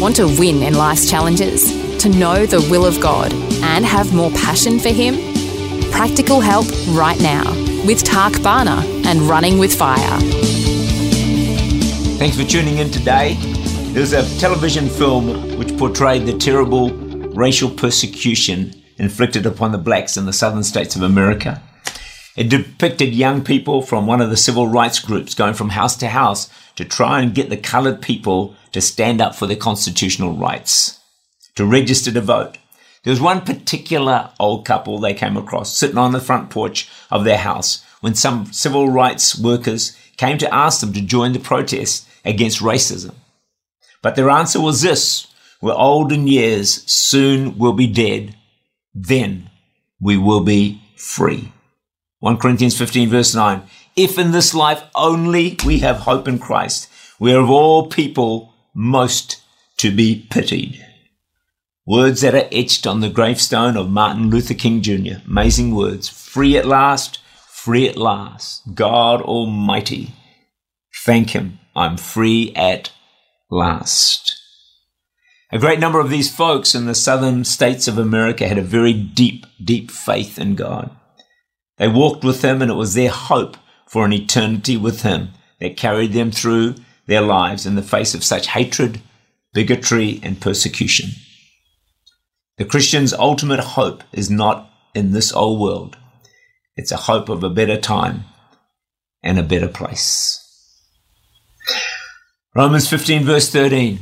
Want to win in life's challenges? To know the will of God and have more passion for Him? Practical help right now with Tak Bhana and Running with Fire. Thanks for tuning in today. There's a television film which portrayed the terrible racial persecution inflicted upon the blacks in the southern states of America. It depicted young people from one of the civil rights groups going from house to house to try and get the colored people to stand up for their constitutional rights, to register to vote. There was one particular old couple they came across sitting on the front porch of their house when some civil rights workers came to ask them to join the protest against racism. But their answer was this We're old in years, soon we'll be dead, then we will be free. 1 Corinthians 15 verse 9. If in this life only we have hope in Christ, we are of all people most to be pitied. Words that are etched on the gravestone of Martin Luther King Jr. Amazing words. Free at last, free at last. God Almighty. Thank Him. I'm free at last. A great number of these folks in the southern states of America had a very deep, deep faith in God. They walked with Him and it was their hope for an eternity with Him that carried them through their lives in the face of such hatred, bigotry, and persecution. The Christian's ultimate hope is not in this old world. It's a hope of a better time and a better place. Romans 15 verse 13.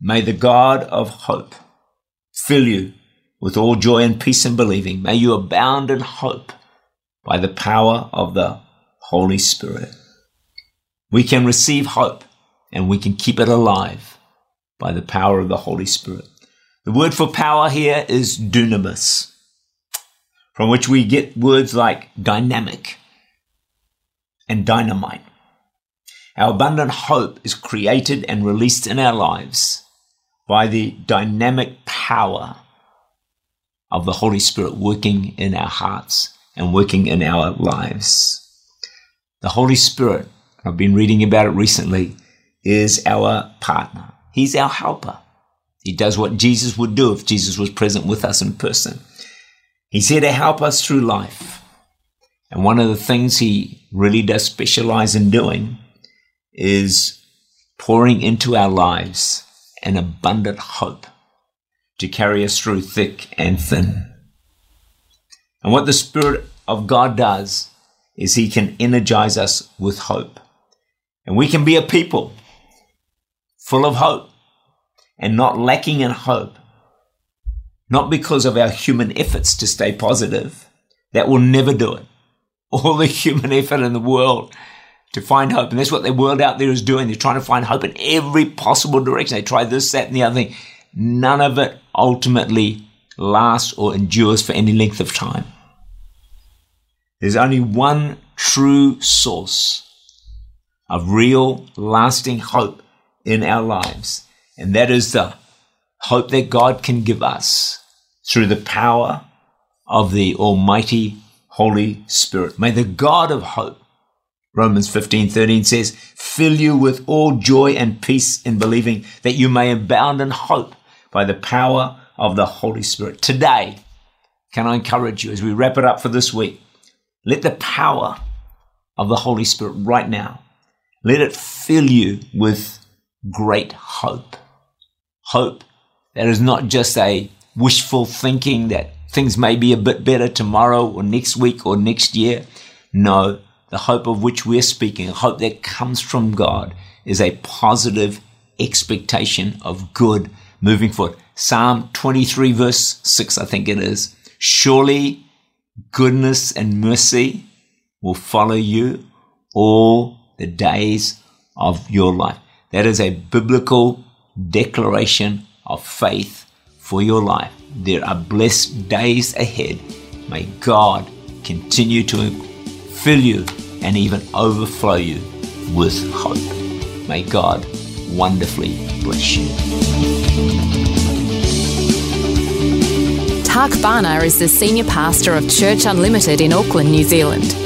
May the God of hope fill you with all joy and peace in believing. May you abound in hope by the power of the Holy Spirit. We can receive hope and we can keep it alive by the power of the Holy Spirit. The word for power here is dunamis, from which we get words like dynamic and dynamite. Our abundant hope is created and released in our lives by the dynamic power of the Holy Spirit working in our hearts and working in our lives. The Holy Spirit, I've been reading about it recently, is our partner. He's our helper. He does what Jesus would do if Jesus was present with us in person. He's here to help us through life. And one of the things he really does specialize in doing is pouring into our lives an abundant hope to carry us through thick and thin. And what the Spirit of God does is He can energize us with hope. And we can be a people full of hope and not lacking in hope. Not because of our human efforts to stay positive. That will never do it. All the human effort in the world to find hope. And that's what the world out there is doing. They're trying to find hope in every possible direction. They try this, that, and the other thing. None of it ultimately lasts or endures for any length of time. There's only one true source of real, lasting hope in our lives, and that is the hope that God can give us through the power of the Almighty Holy Spirit. May the God of hope, Romans 15 13 says, fill you with all joy and peace in believing that you may abound in hope by the power of the Holy Spirit. Today, can I encourage you as we wrap it up for this week? Let the power of the Holy Spirit right now, let it fill you with great hope. Hope that is not just a wishful thinking that things may be a bit better tomorrow or next week or next year. No, the hope of which we're speaking, hope that comes from God, is a positive expectation of good moving forward. Psalm 23, verse 6, I think it is. Surely goodness and mercy will follow you all the days of your life. That is a biblical declaration of faith for your life. There are blessed days ahead. May God continue to fill you and even overflow you with hope. May God wonderfully bless you. Tak Bhana is the Senior Pastor of Church Unlimited in Auckland, New Zealand.